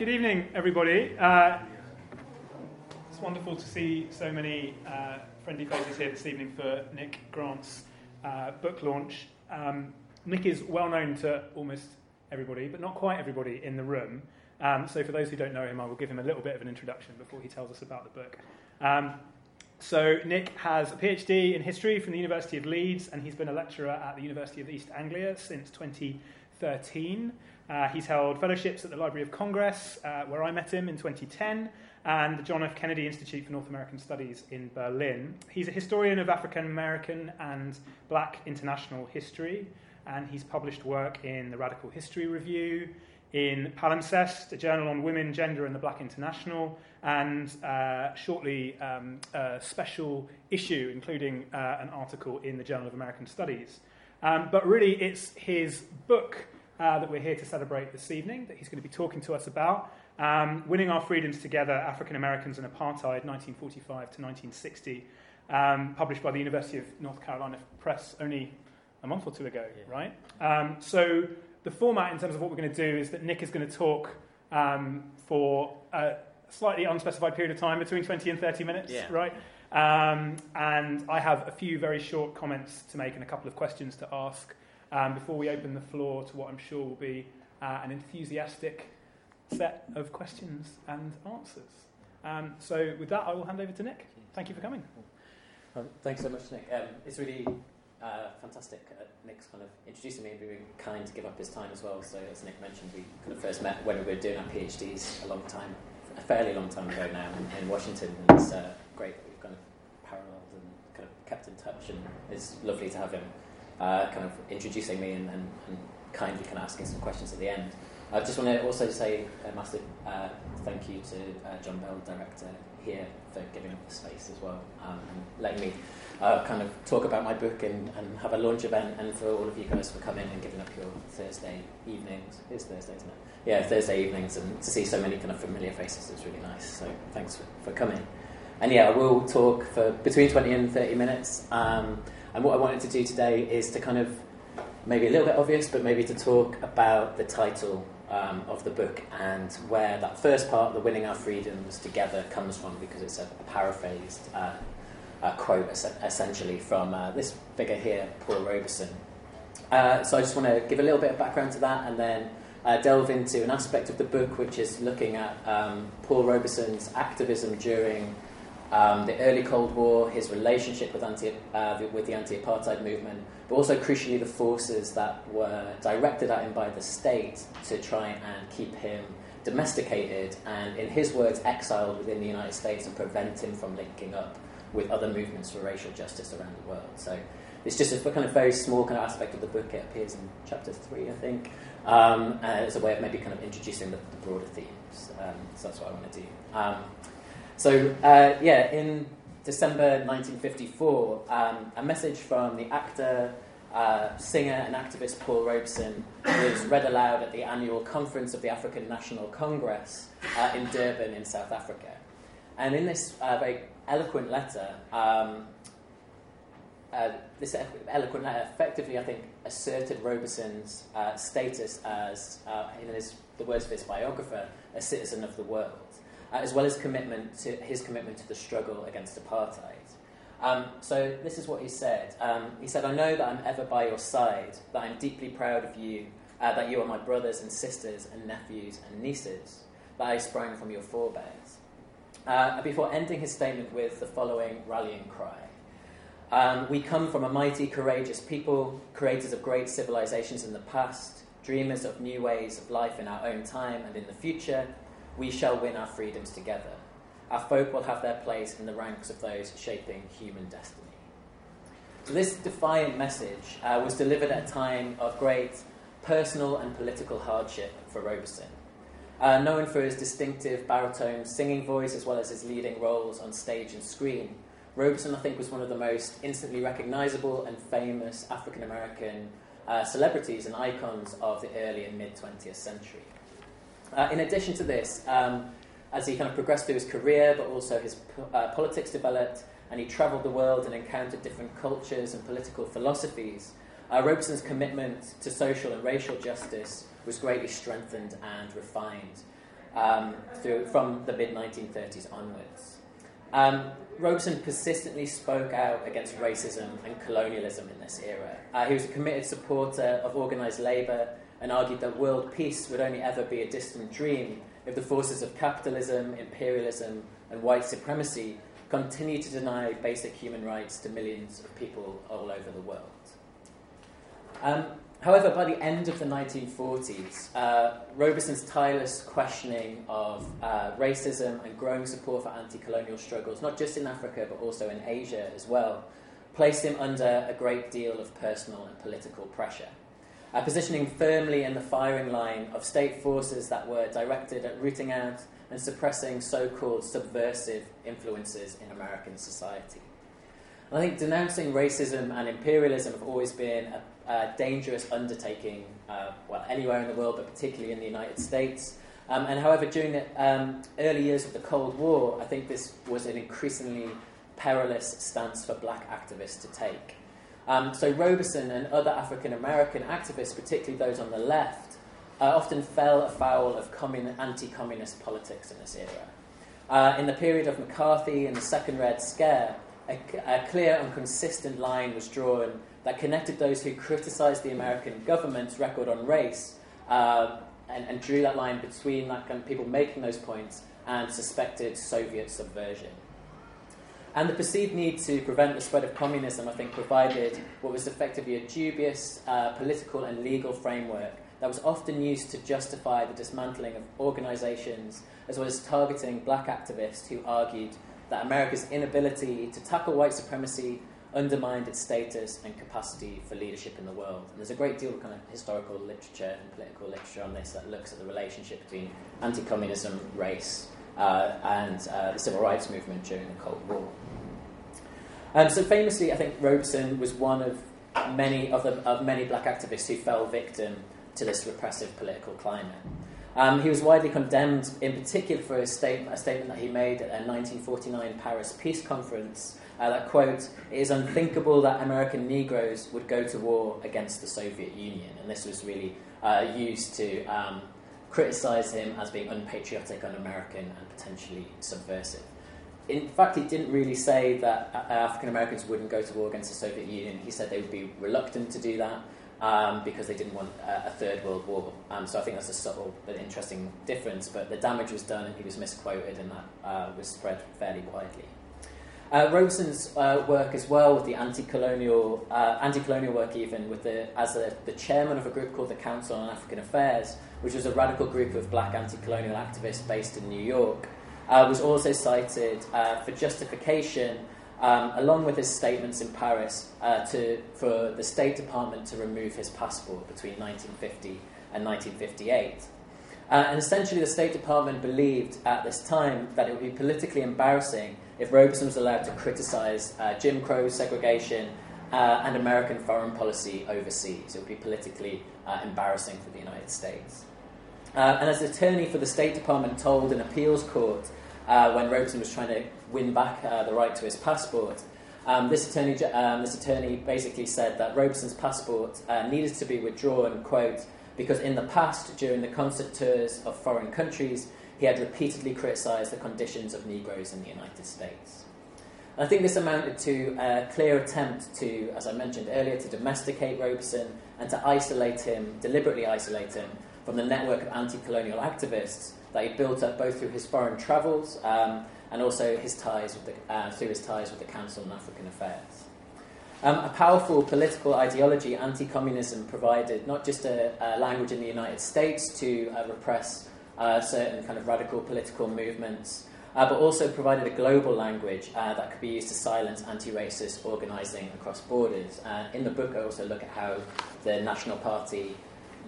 good evening, everybody. Uh, it's wonderful to see so many uh, friendly faces here this evening for Nick Grant's uh, book launch. Um, Nick is well known to almost everybody, but not quite everybody in the room. Um, so, for those who don't know him, I will give him a little bit of an introduction before he tells us about the book. Um, so, Nick has a PhD in history from the University of Leeds, and he's been a lecturer at the University of East Anglia since 2013. Uh, he's held fellowships at the Library of Congress, uh, where I met him in 2010, and the John F. Kennedy Institute for North American Studies in Berlin. He's a historian of African American and black international history, and he's published work in the Radical History Review, in Palimpsest, a journal on women, gender, and the Black International, and uh, shortly um, a special issue, including uh, an article in the Journal of American Studies. Um, but really, it's his book uh, that we're here to celebrate this evening, that he's going to be talking to us about. Um, Winning Our Freedoms Together African Americans and Apartheid, 1945 to 1960, um, published by the University of North Carolina Press only a month or two ago, yeah. right? Um, so, the format in terms of what we're going to do is that Nick is going to talk um, for a slightly unspecified period of time, between 20 and 30 minutes, yeah. right? Um, and I have a few very short comments to make and a couple of questions to ask um, before we open the floor to what I'm sure will be uh, an enthusiastic set of questions and answers. Um, so, with that, I will hand over to Nick. Thank you for coming. Um, thanks so much, Nick. Um, it's really uh, fantastic. Uh, Nick's kind of introducing me and being kind to give up his time as well. So, as Nick mentioned, we kind of first met when we were doing our PhDs a long time, a fairly long time ago now in, in Washington. And it's uh, great that we've kind of paralleled and kind of kept in touch, and it's lovely to have him uh, kind of introducing me and, and, and, kindly kind of asking some questions at the end. I just want to also say a massive uh, thank you to uh, John Bell, director here, for giving up the space as well um, and letting me uh, kind of talk about my book and, and have a launch event, and for all of you guys for coming and giving up your Thursday evenings. It's Thursday, isn't it? Yeah, Thursday evenings, and to see so many kind of familiar faces is really nice. So thanks for, for coming. And yeah, I will talk for between 20 and 30 minutes. Um, and what I wanted to do today is to kind of maybe a little bit obvious, but maybe to talk about the title um, of the book and where that first part, the winning our freedoms together, comes from, because it's a, paraphrased uh, a quote essentially from uh, this figure here, Paul Robeson. Uh, so I just want to give a little bit of background to that and then uh, delve into an aspect of the book which is looking at um, Paul Robeson's activism during um, the early Cold War, his relationship with, anti, uh, the, with the anti-apartheid movement, but also crucially the forces that were directed at him by the state to try and keep him domesticated and, in his words, exiled within the United States and prevent him from linking up with other movements for racial justice around the world. So it's just a kind of very small kind of aspect of the book. It appears in chapter three, I think, um, as a way of maybe kind of introducing the, the broader themes. Um, so that's what I want to do. Um, so, uh, yeah, in December 1954, um, a message from the actor, uh, singer, and activist Paul Robeson was read aloud at the annual conference of the African National Congress uh, in Durban, in South Africa. And in this uh, very eloquent letter, um, uh, this eloquent letter effectively, I think, asserted Robeson's uh, status as, in his, the words of his biographer, a citizen of the world uh, as well as commitment to his commitment to the struggle against apartheid. Um, so this is what he said. Um, he said, "I know that I'm ever by your side. That I'm deeply proud of you. Uh, that you are my brothers and sisters and nephews and nieces. That I sprang from your forebears." Uh, before ending his statement with the following rallying cry. Um, we come from a mighty, courageous people, creators of great civilizations in the past, dreamers of new ways of life in our own time and in the future, we shall win our freedoms together. Our folk will have their place in the ranks of those shaping human destiny. So, this defiant message uh, was delivered at a time of great personal and political hardship for Robeson. Uh, known for his distinctive baritone singing voice as well as his leading roles on stage and screen, Robeson, I think, was one of the most instantly recognizable and famous African American uh, celebrities and icons of the early and mid 20th century. Uh, in addition to this, um, as he kind of progressed through his career, but also his uh, politics developed, and he travelled the world and encountered different cultures and political philosophies, uh, Robeson's commitment to social and racial justice was greatly strengthened and refined. um, through, from the mid 1930s onwards. Um, Robeson persistently spoke out against racism and colonialism in this era. Uh, he was a committed supporter of organised labour and argued that world peace would only ever be a distant dream if the forces of capitalism, imperialism, and white supremacy continue to deny basic human rights to millions of people all over the world. Um, However, by the end of the 1940s, uh, Robeson's tireless questioning of uh, racism and growing support for anti colonial struggles, not just in Africa but also in Asia as well, placed him under a great deal of personal and political pressure. Uh, positioning firmly in the firing line of state forces that were directed at rooting out and suppressing so called subversive influences in American society. And I think denouncing racism and imperialism have always been a uh, dangerous undertaking, uh, well, anywhere in the world, but particularly in the United States. Um, and however, during the um, early years of the Cold War, I think this was an increasingly perilous stance for black activists to take. Um, so Robeson and other African American activists, particularly those on the left, uh, often fell afoul of commun- anti-communist politics in this era. Uh, in the period of McCarthy and the Second Red Scare, a, a clear and consistent line was drawn that connected those who criticised the American government's record on race uh, and, and, drew that line between that kind of people making those points and suspected Soviet subversion. And the perceived need to prevent the spread of communism, I think, provided what was effectively a dubious uh, political and legal framework that was often used to justify the dismantling of organisations as well as targeting black activists who argued that America's inability to tackle white supremacy undermined its status and capacity for leadership in the world. And there's a great deal of kind of historical literature and political literature on this that looks at the relationship between anti-communism, race, uh, and uh, the civil rights movement during the Cold War. Um, so famously, I think Robeson was one of many of, the, of many black activists who fell victim to this repressive political climate. Um, he was widely condemned, in particular, for a, state, a statement that he made at a 1949 Paris Peace Conference, uh, that quote, it is unthinkable that American Negroes would go to war against the Soviet Union. And this was really uh, used to um, criticize him as being unpatriotic, un American, and potentially subversive. In fact, he didn't really say that uh, African Americans wouldn't go to war against the Soviet Union. He said they would be reluctant to do that um, because they didn't want a, a third world war. Um, so I think that's a subtle but interesting difference. But the damage was done, and he was misquoted, and that uh, was spread fairly widely. Uh, uh, work as well with the anti-colonial, uh, anti-colonial work even with the, as the, the chairman of a group called the Council on African Affairs, which was a radical group of black anti-colonial activists based in New York, uh, was also cited uh, for justification, um, along with his statements in Paris, uh, to, for the State Department to remove his passport between 1950 and 1958. Uh, and essentially, the State Department believed at this time that it would be politically embarrassing if Robeson was allowed to criticize uh, Jim Crow segregation uh, and American foreign policy overseas. It would be politically uh, embarrassing for the United States. Uh, and as an attorney for the State Department told an appeals court uh, when Robeson was trying to win back uh, the right to his passport, um, this, attorney, um, this attorney basically said that Robeson's passport needed to be withdrawn, quote, because in the past, during the concert tours of foreign countries, he had repeatedly criticised the conditions of Negroes in the United States. And I think this amounted to a clear attempt to, as I mentioned earlier, to domesticate Robeson and to isolate him, deliberately isolate him, from the network of anti colonial activists that he built up both through his foreign travels um, and also his ties the, uh, through his ties with the Council on African Affairs. Um, a powerful political ideology, anti communism, provided not just a, a, language in the United States to uh, repress uh, certain kind of radical political movements, uh, but also provided a global language uh, that could be used to silence anti racist organising across borders. Uh, in the book, I also look at how the National Party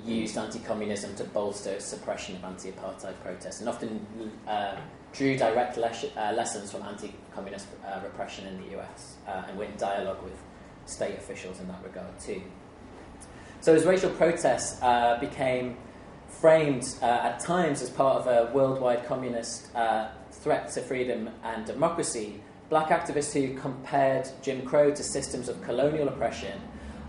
used anti communism to bolster suppression of anti apartheid protests and often uh, drew direct le- lessons from anti communist repression in the US and went in dialogue with state officials in that regard too. So as racial protests uh, became framed uh, at times as part of a worldwide communist uh, threat to freedom and democracy, black activists who compared Jim Crow to systems of colonial oppression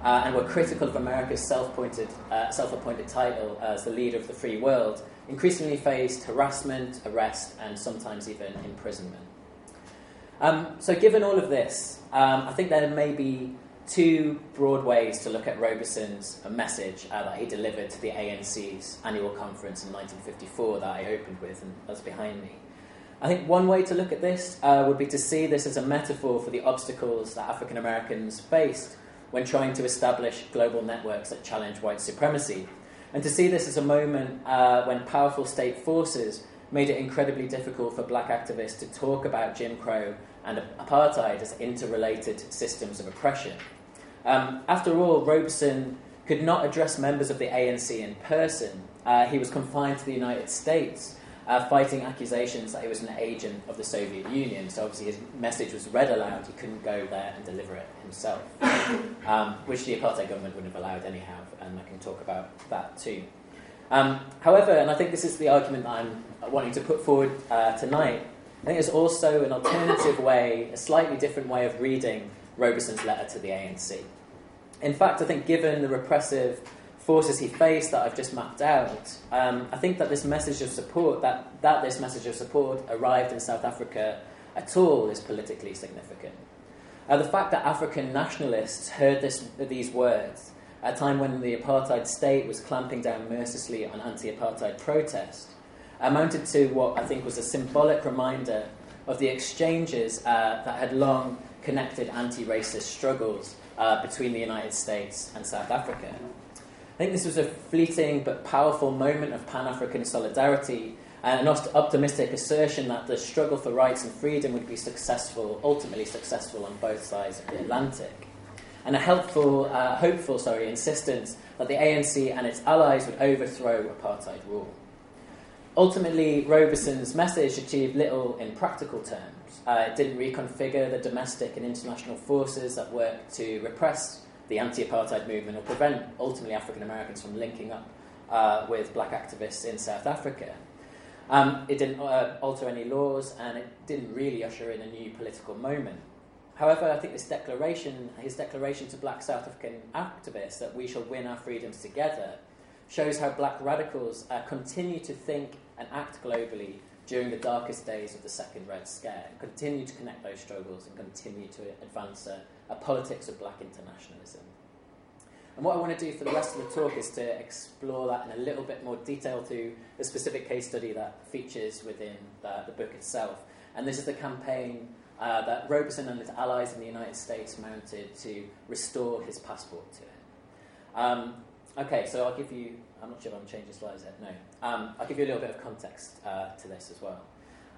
uh, and were critical of America's self-appointed, uh, self-appointed title as the leader of the free world increasingly faced harassment, arrest, and sometimes even imprisonment. Um, so, given all of this, um, I think there may be two broad ways to look at Robeson's message uh, that he delivered to the ANC's annual conference in 1954 that I opened with, and that's behind me. I think one way to look at this uh, would be to see this as a metaphor for the obstacles that African Americans faced when trying to establish global networks that challenge white supremacy, and to see this as a moment uh, when powerful state forces made it incredibly difficult for black activists to talk about Jim Crow and apartheid as interrelated systems of oppression. Um, after all, Robeson could not address members of the ANC in person. Uh, he was confined to the United States, uh, fighting accusations that he was an agent of the Soviet Union. So obviously his message was read aloud. He couldn't go there and deliver it himself, um, which the apartheid government wouldn't have allowed anyhow. And I can talk about that too. Um, however, and I think this is the argument that I'm wanting to put forward uh, tonight, I think there's also an alternative way, a slightly different way of reading Robeson's letter to the ANC. In fact, I think given the repressive forces he faced that I've just mapped out, um, I think that this message of support, that, that this message of support arrived in South Africa at all is politically significant. Uh, the fact that African nationalists heard this, these words at a time when the apartheid state was clamping down mercilessly on anti apartheid protest amounted to what I think was a symbolic reminder of the exchanges uh, that had long connected anti racist struggles uh, between the United States and South Africa. I think this was a fleeting but powerful moment of Pan African solidarity and an optimistic assertion that the struggle for rights and freedom would be successful, ultimately successful on both sides of the Atlantic. And a helpful, uh, hopeful sorry, insistence that the ANC and its allies would overthrow apartheid rule. Ultimately, Robeson's message achieved little in practical terms. Uh, it didn't reconfigure the domestic and international forces that worked to repress the anti apartheid movement or prevent ultimately African Americans from linking up uh, with black activists in South Africa. Um, it didn't uh, alter any laws and it didn't really usher in a new political moment. However, I think this declaration, his declaration to black South African activists that we shall win our freedoms together, shows how black radicals uh, continue to think and act globally during the darkest days of the Second Red Scare, and continue to connect those struggles and continue to advance a, a politics of black internationalism. And what I want to do for the rest of the talk is to explore that in a little bit more detail through the specific case study that features within the, the book itself. And this is the campaign uh, that Robeson and his allies in the United States mounted to restore his passport to him. Um, okay, so I'll give you I'm not sure if I'm changing slides yet. No. Um, I'll give you a little bit of context uh, to this as well.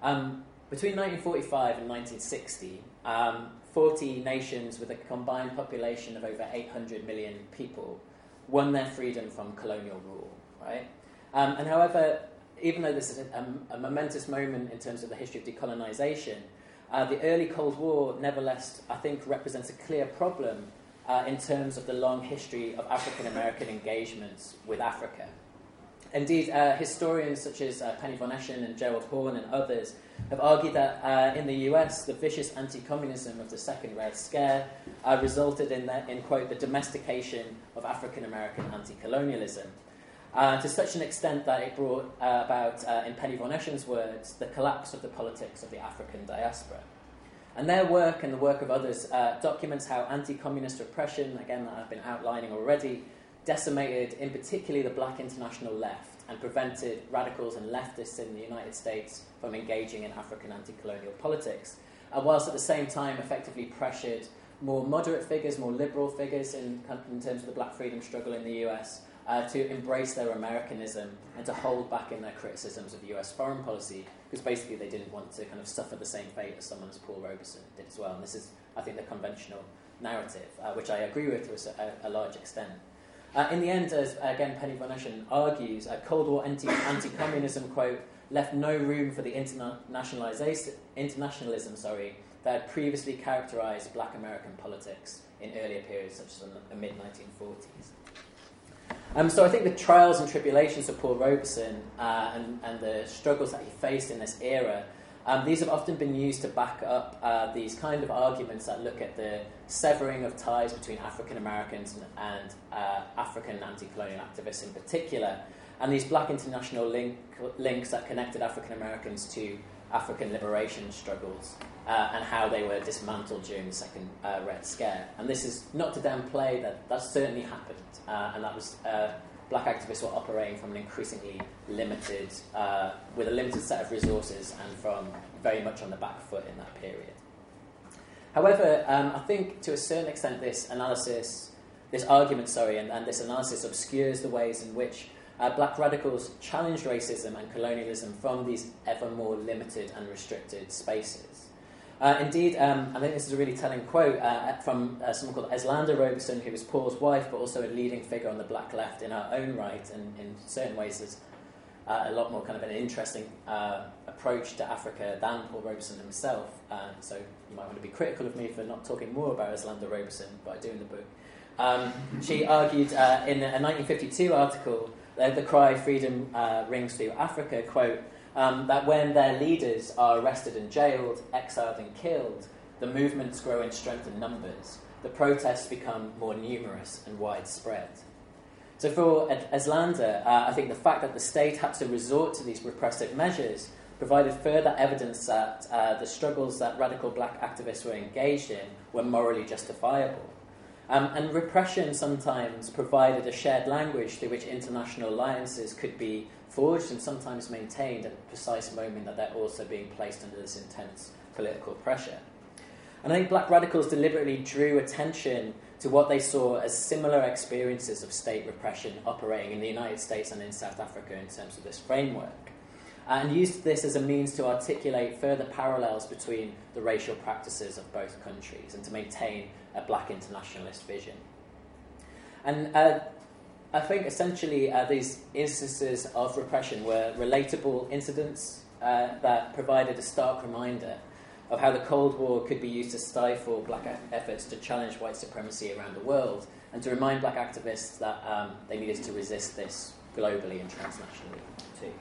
Um, between 1945 and 1960, um, 40 nations with a combined population of over 800 million people won their freedom from colonial rule, right? Um, and however, even though this is a, a, momentous moment in terms of the history of decolonisation, uh, the early Cold War, nevertheless, I think represents a clear problem uh, in terms of the long history of African American engagements with Africa. Indeed, uh, historians such as uh, Penny von Eschen and Gerald Horne and others have argued that uh, in the US, the vicious anti communism of the Second Red Scare uh, resulted in, the, in, quote, the domestication of African American anti colonialism. Uh, to such an extent that it brought about, in Penny von Eschen's words, the collapse of the politics of the African diaspora. And their work and the work of others uh, documents how anti communist repression, again, that I've been outlining already, decimated in particularly the black international left and prevented radicals and leftists in the United States from engaging in African anti colonial politics, and whilst at the same time effectively pressured more moderate figures, more liberal figures in, in terms of the black freedom struggle in the US uh, to embrace their Americanism and to hold back in their criticisms of US foreign policy, because basically they didn't want to kind of suffer the same fate as someone as Paul Robeson did as well. And this is, I think, the conventional narrative, uh, which I agree with to a, a large extent. Uh, in the end, as again Penny von argues, a Cold War anti communism quote left no room for the internationalism sorry, that had previously characterized black American politics in earlier periods, such as in the mid 1940s. Um, so I think the trials and tribulations of Paul Robeson uh, and, and, the struggles that he faced in this era, um, these have often been used to back up uh, these kind of arguments that look at the severing of ties between African Americans and, and uh, African anti-colonial activists in particular, and these black international link, links that connected African Americans to African liberation struggles uh, and how they were dismantled during the second uh, Red Scare. And this is not to downplay that that certainly happened, uh, and that was uh, black activists were operating from an increasingly limited, uh, with a limited set of resources and from very much on the back foot in that period. However, um, I think to a certain extent this analysis, this argument, sorry, and, and this analysis obscures the ways in which uh, black radicals challenged racism and colonialism from these ever more limited and restricted spaces. Uh, indeed, um, I think this is a really telling quote uh, from uh, someone called Eslanda Robeson, who was Paul's wife, but also a leading figure on the black left in her own right, and in certain ways is uh, a lot more kind of an interesting uh, approach to Africa than Paul Robeson himself. Uh, so you might want to be critical of me for not talking more about Eslanda Robeson, but I do in the book. Um, she argued in a 1952 article the cry freedom uh, rings through Africa, quote, um, that when their leaders are arrested and jailed, exiled and killed, the movements grow in strength and numbers. The protests become more numerous and widespread. So for Eslanda, uh, I think the fact that the state had to resort to these repressive measures provided further evidence that uh, the struggles that radical black activists were engaged in were morally justifiable. Um, and repression sometimes provided a shared language through which international alliances could be forged and sometimes maintained at the precise moment that they're also being placed under this intense political pressure. And I think black radicals deliberately drew attention to what they saw as similar experiences of state repression operating in the United States and in South Africa in terms of this framework. And used this as a means to articulate further parallels between the racial practices of both countries and to maintain a black internationalist vision. And uh, I think essentially uh, these instances of repression were relatable incidents uh, that provided a stark reminder of how the Cold War could be used to stifle black efforts to challenge white supremacy around the world and to remind black activists that um, they needed to resist this globally and transnationally too.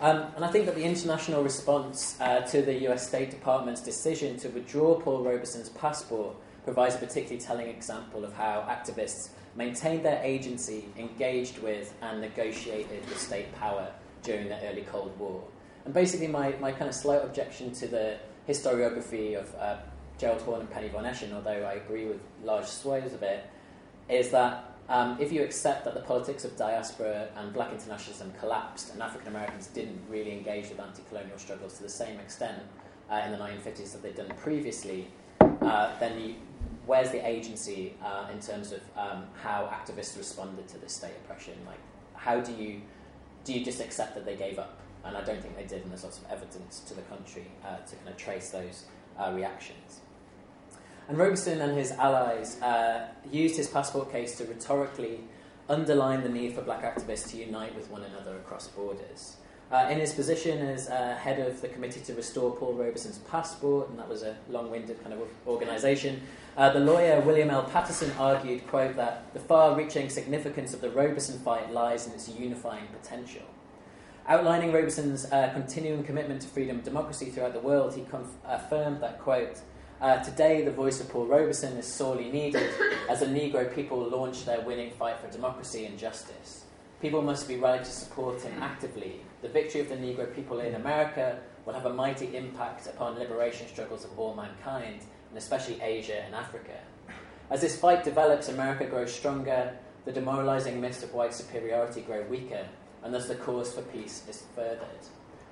Um, and I think that the international response uh, to the US State Department's decision to withdraw Paul Robeson's passport provides a particularly telling example of how activists maintained their agency, engaged with, and negotiated with state power during the early Cold War. And basically, my, my kind of slight objection to the historiography of uh, Gerald Horne and Penny von Eschen, although I agree with large swathes of it, is that um, if you accept that the politics of diaspora and black internationalism collapsed and African Americans didn't really engage with anti colonial struggles to the same extent uh, in the 1950s that they'd done previously, uh, then you, where's the agency uh, in terms of um, how activists responded to this state oppression? Like, how do you, do you just accept that they gave up? And I don't think they did, and there's lots of evidence to the country uh, to kind of trace those uh, reactions. And Robeson and his allies uh, used his passport case to rhetorically underline the need for black activists to unite with one another across borders. Uh, in his position as uh, head of the committee to restore Paul Robeson's passport, and that was a long-winded kind of organisation, uh, the lawyer William L. Patterson argued, quote, that the far-reaching significance of the Robeson fight lies in its unifying potential. Outlining Robeson's uh, continuing commitment to freedom and democracy throughout the world, he conf- affirmed that, quote, uh, today, the voice of Paul Robeson is sorely needed as the Negro people launch their winning fight for democracy and justice. People must be ready to support him actively. The victory of the Negro people in America will have a mighty impact upon liberation struggles of all mankind, and especially Asia and Africa. As this fight develops, America grows stronger, the demoralizing myths of white superiority grow weaker, and thus the cause for peace is furthered.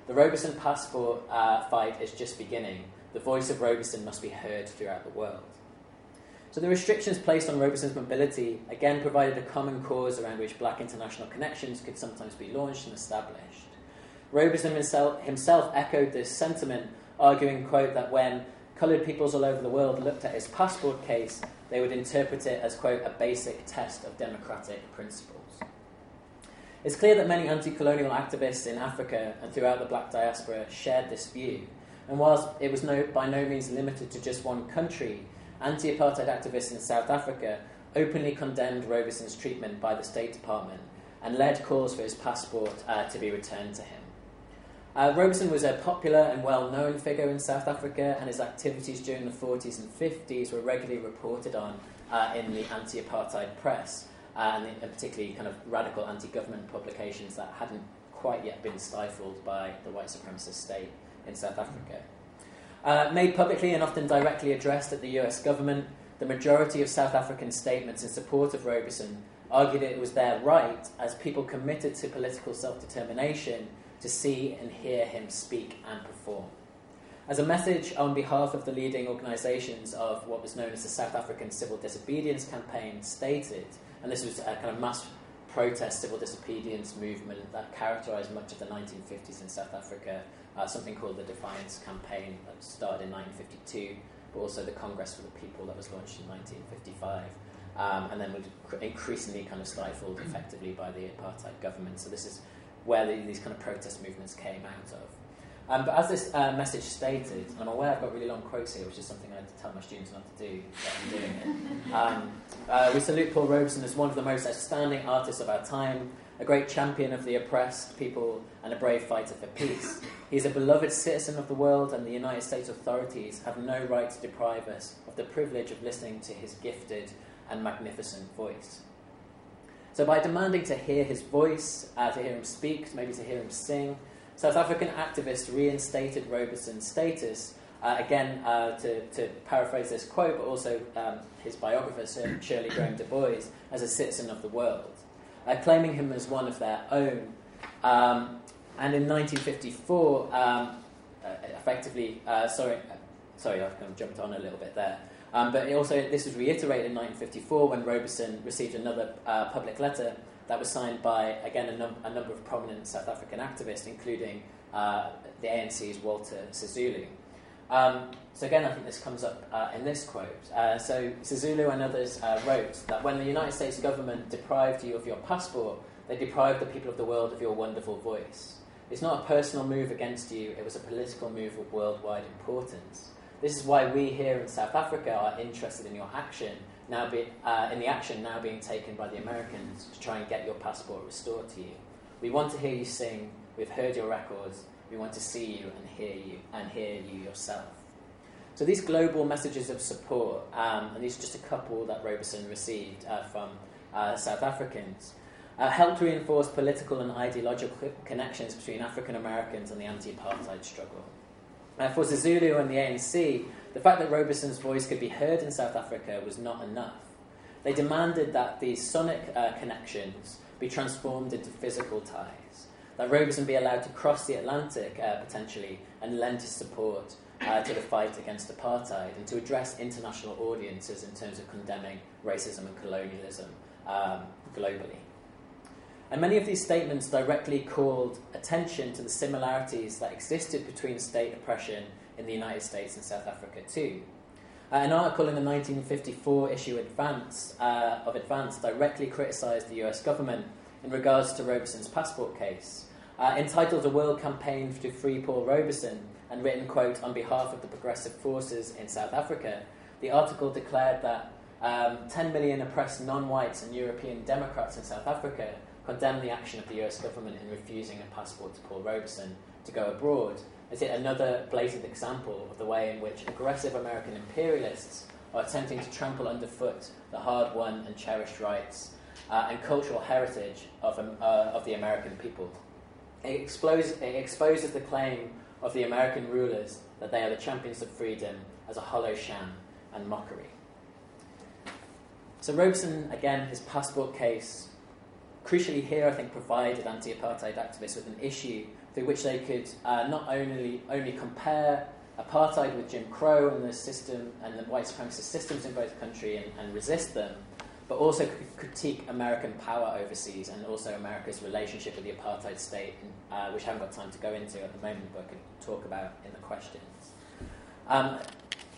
The Robeson passport uh, fight is just beginning the voice of Robeson must be heard throughout the world. So the restrictions placed on Robeson's mobility again provided a common cause around which black international connections could sometimes be launched and established. Robeson himself, himself echoed this sentiment, arguing, quote, that when coloured peoples all over the world looked at his passport case, they would interpret it as, quote, a basic test of democratic principles. It's clear that many anti colonial activists in Africa and throughout the black diaspora shared this view, and whilst it was no, by no means limited to just one country, anti apartheid activists in South Africa openly condemned Robeson's treatment by the State Department and led calls for his passport uh, to be returned to him. Uh, Robeson was a popular and well known figure in South Africa, and his activities during the 40s and 50s were regularly reported on uh, in the anti apartheid press. and, and particularly kind of radical anti-government publications that hadn't quite yet been stifled by the white supremacist state in South Africa. Uh, made publicly and often directly addressed at the US government, the majority of South African statements in support of Robeson argued it was their right, as people committed to political self determination, to see and hear him speak and perform. As a message on behalf of the leading organisations of what was known as the South African Civil Disobedience Campaign stated, and this was a kind of mass protest civil disobedience movement that characterised much of the 1950s in South Africa, uh, something called the Defiance Campaign that started in 1952, but also the Congress for the People that was launched in 1955. Um, and then was increasingly kind of stifled effectively by the apartheid government. So this is where the, these kind of protest movements came out of. Um, but as this uh, message stated, and I'm aware I've got really long quotes here, which is something I had to tell my students not to do, but I'm doing it. Um, uh, we salute Paul Robeson as one of the most outstanding artists of our time, a great champion of the oppressed people, and a brave fighter for peace. He is a beloved citizen of the world, and the United States authorities have no right to deprive us of the privilege of listening to his gifted and magnificent voice. So, by demanding to hear his voice, uh, to hear him speak, maybe to hear him sing, South African activists reinstated Robeson's status, uh, again, uh, to, to, paraphrase this quote, but also um, his biographer, Sir Shirley Graham Du Bois, as a citizen of the world, uh, claiming him as one of their own. Um, and in 1954, um, uh, effectively, uh, sorry, sorry, I've kind of jumped on a little bit there. Um, but also, this was reiterated in 1954 when Robeson received another uh, public letter that was signed by, again, a, num- a number of prominent South African activists, including uh, the ANC's Walter Sisulu. Um, so again, I think this comes up uh, in this quote. Uh, so Sisulu and others uh, wrote that when the United States government deprived you of your passport, they deprived the people of the world of your wonderful voice. It's not a personal move against you, it was a political move of worldwide importance. This is why we here in South Africa are interested in your action, now be, uh, in the action now being taken by the Americans to try and get your passport restored to you. We want to hear you sing, we've heard your records, we want to see you and hear you and hear you yourself. So these global messages of support, um, and these are just a couple that Robeson received uh, from uh, South Africans, uh, helped reinforce political and ideological connections between African Americans and the anti-apartheid struggle. Uh, for Sisulu and the ANC, the fact that Robeson's voice could be heard in South Africa was not enough. They demanded that these sonic uh, connections be transformed into physical ties, that Robeson be allowed to cross the Atlantic uh, potentially and lend his support uh, to the fight against apartheid and to address international audiences in terms of condemning racism and colonialism um, globally. And many of these statements directly called attention to the similarities that existed between state oppression in the United States and South Africa, too. Uh, an article in the 1954 issue Advance, uh, of Advance directly criticised the US government in regards to Robeson's passport case. Uh, entitled A World Campaign to Free Paul Robeson, and written, quote, on behalf of the progressive forces in South Africa, the article declared that um, 10 million oppressed non whites and European Democrats in South Africa condemn the action of the US government in refusing a passport to Paul Robeson to go abroad is yet another blatant example of the way in which aggressive American imperialists are attempting to trample underfoot the hard won and cherished rights uh, and cultural heritage of, um, uh, of the American people. It, exposes, it exposes the claim of the American rulers that they are the champions of freedom as a hollow sham and mockery. So Robeson, again, his passport case crucially here, I think, provided anti-apartheid activists with an issue through which they could uh, not only only compare apartheid with Jim Crow and the system and the white supremacist systems in both countries and, and, resist them, but also critique American power overseas and also America's relationship with the apartheid state, uh, which I haven't got time to go into at the moment, but I could talk about in the questions. Um,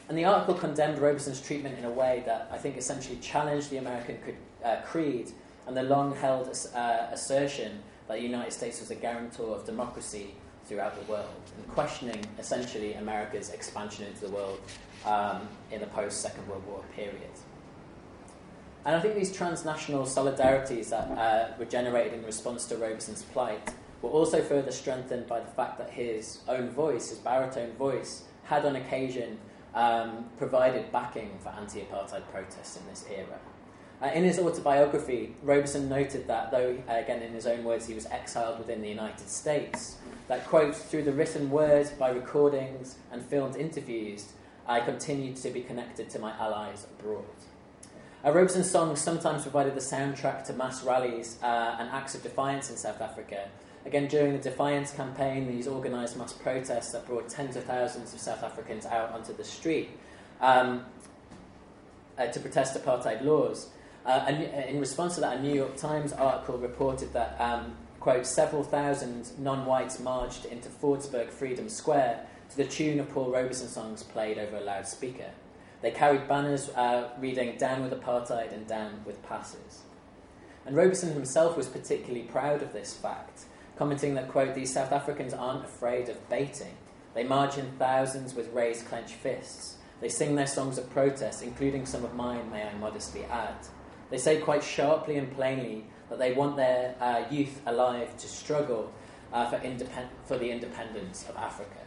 and the article condemned Robeson's treatment in a way that I think essentially challenged the American uh, creed and the long held uh, assertion that the United States was a guarantor of democracy throughout the world, and questioning essentially America's expansion into the world um, in the post Second World War period. And I think these transnational solidarities that uh, were generated in response to Robeson's plight were also further strengthened by the fact that his own voice, his baritone voice, had on occasion um, provided backing for anti apartheid protests in this era. Uh, in his autobiography, Robeson noted that, though, uh, again in his own words, he was exiled within the United States, that, quote, through the written word, by recordings and filmed interviews, I continued to be connected to my allies abroad. Uh, Robeson's songs sometimes provided the soundtrack to mass rallies uh, and acts of defiance in South Africa. Again, during the Defiance campaign, these organised mass protests that brought tens of thousands of South Africans out onto the street um, uh, to protest apartheid laws. Uh, uh, in response to that, a New York Times article reported that, um, quote, several thousand non whites marched into Fordsburg Freedom Square to the tune of Paul Robeson songs played over a loudspeaker. They carried banners uh, reading Down with Apartheid and Down with Passes. And Robeson himself was particularly proud of this fact, commenting that, quote, these South Africans aren't afraid of baiting. They march in thousands with raised clenched fists. They sing their songs of protest, including some of mine, may I modestly add. They say quite sharply and plainly that they want their uh, youth alive to struggle uh, for, independ- for the independence of Africa.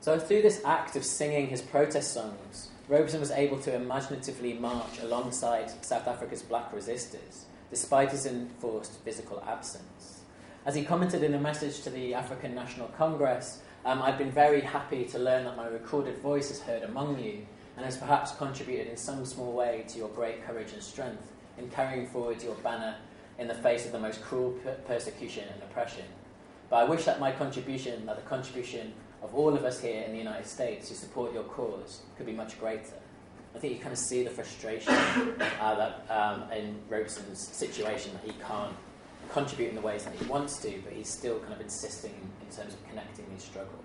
So, through this act of singing his protest songs, Robeson was able to imaginatively march alongside South Africa's black resistors, despite his enforced physical absence. As he commented in a message to the African National Congress, um, I've been very happy to learn that my recorded voice is heard among you and has perhaps contributed in some small way to your great courage and strength in carrying forward your banner in the face of the most cruel per- persecution and oppression. But I wish that my contribution, that the contribution of all of us here in the United States who support your cause could be much greater. I think you kind of see the frustration uh, that um, in Robeson's situation that he can't contribute in the ways that he wants to, but he's still kind of insisting in, in terms of connecting these struggles.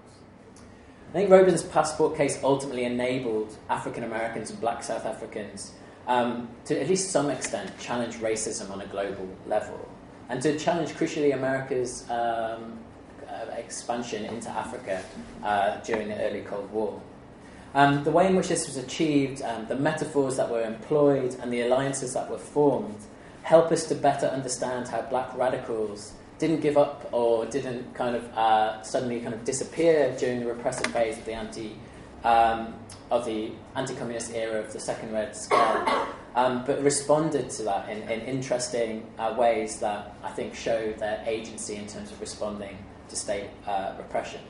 I think Robeson's passport case ultimately enabled African Americans and black South Africans um, to at least some extent challenge racism on a global level and to challenge crucially America's um, uh, expansion into Africa uh, during the early Cold War. Um, the way in which this was achieved, um, the metaphors that were employed, and the alliances that were formed help us to better understand how black radicals didn't give up or didn't kind of uh, suddenly kind of disappear during the repressive phase of the anti um, of the anti-communist era of the Second Red Scare, um, but responded to that in, in interesting uh, ways that I think show their agency in terms of responding to state uh, repression.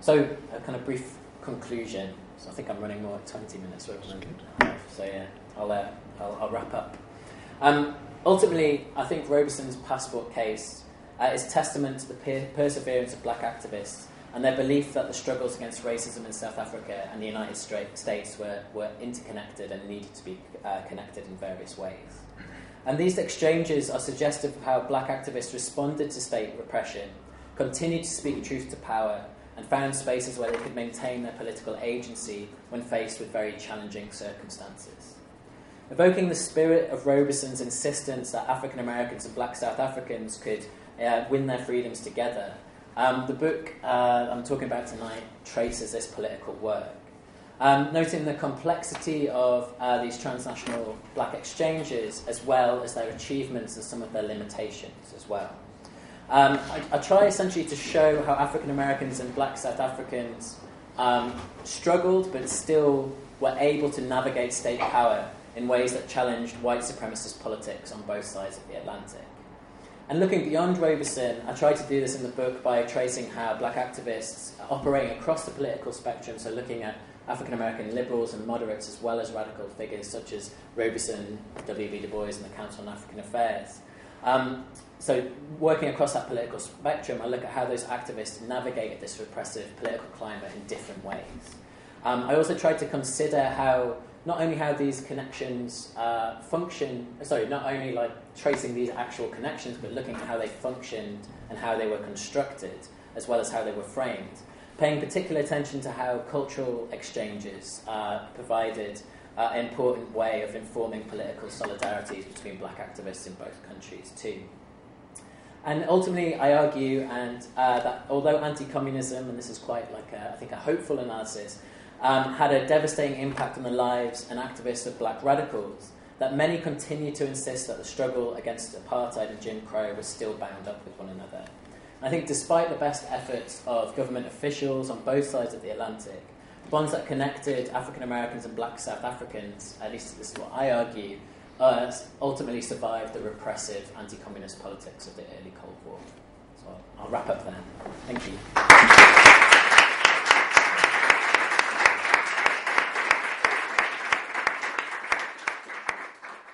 So, a kind of brief conclusion. So I think I'm running more like 20 minutes rather than So yeah, I'll, uh, I'll, I'll, wrap up. Um, ultimately, I think Robeson's passport case uh, is testament to the per- perseverance of black activists and their belief that the struggles against racism in South Africa and the United States were, were interconnected and needed to be uh, connected in various ways. And these exchanges are suggestive of how black activists responded to state repression, continued to speak truth to power, and found spaces where they could maintain their political agency when faced with very challenging circumstances. Evoking the spirit of Robeson's insistence that African Americans and black South Africans could uh, win their freedoms together, um, the book uh, I'm talking about tonight traces this political work. Um, noting the complexity of uh, these transnational black exchanges as well as their achievements and some of their limitations as well. Um, I, I, try essentially to show how African Americans and black South Africans um, struggled but still were able to navigate state power in ways that challenged white supremacist politics on both sides of the Atlantic. And looking beyond Robeson, I try to do this in the book by tracing how black activists operating across the political spectrum, so looking at African American liberals and moderates as well as radical figures such as Robeson, W.B. Du Bois, and the Council on African Affairs. Um, so, working across that political spectrum, I look at how those activists navigated this repressive political climate in different ways. Um, I also tried to consider how not only how these connections uh, function, sorry, not only like tracing these actual connections, but looking at how they functioned and how they were constructed, as well as how they were framed. Paying particular attention to how cultural exchanges uh, provided uh, an important way of informing political solidarities between black activists in both countries, too. And ultimately, I argue and uh, that although anti-communism, and this is quite like a, I think a hopeful analysis, um, had a devastating impact on the lives and activists of black radicals, that many continue to insist that the struggle against apartheid and Jim Crow was still bound up with one another. I think despite the best efforts of government officials on both sides of the Atlantic, bonds that connected African Americans and black South Africans, at least this is what I argue, uh, ultimately survived the repressive anti communist politics of the early Cold War. So I'll wrap up there. Thank you.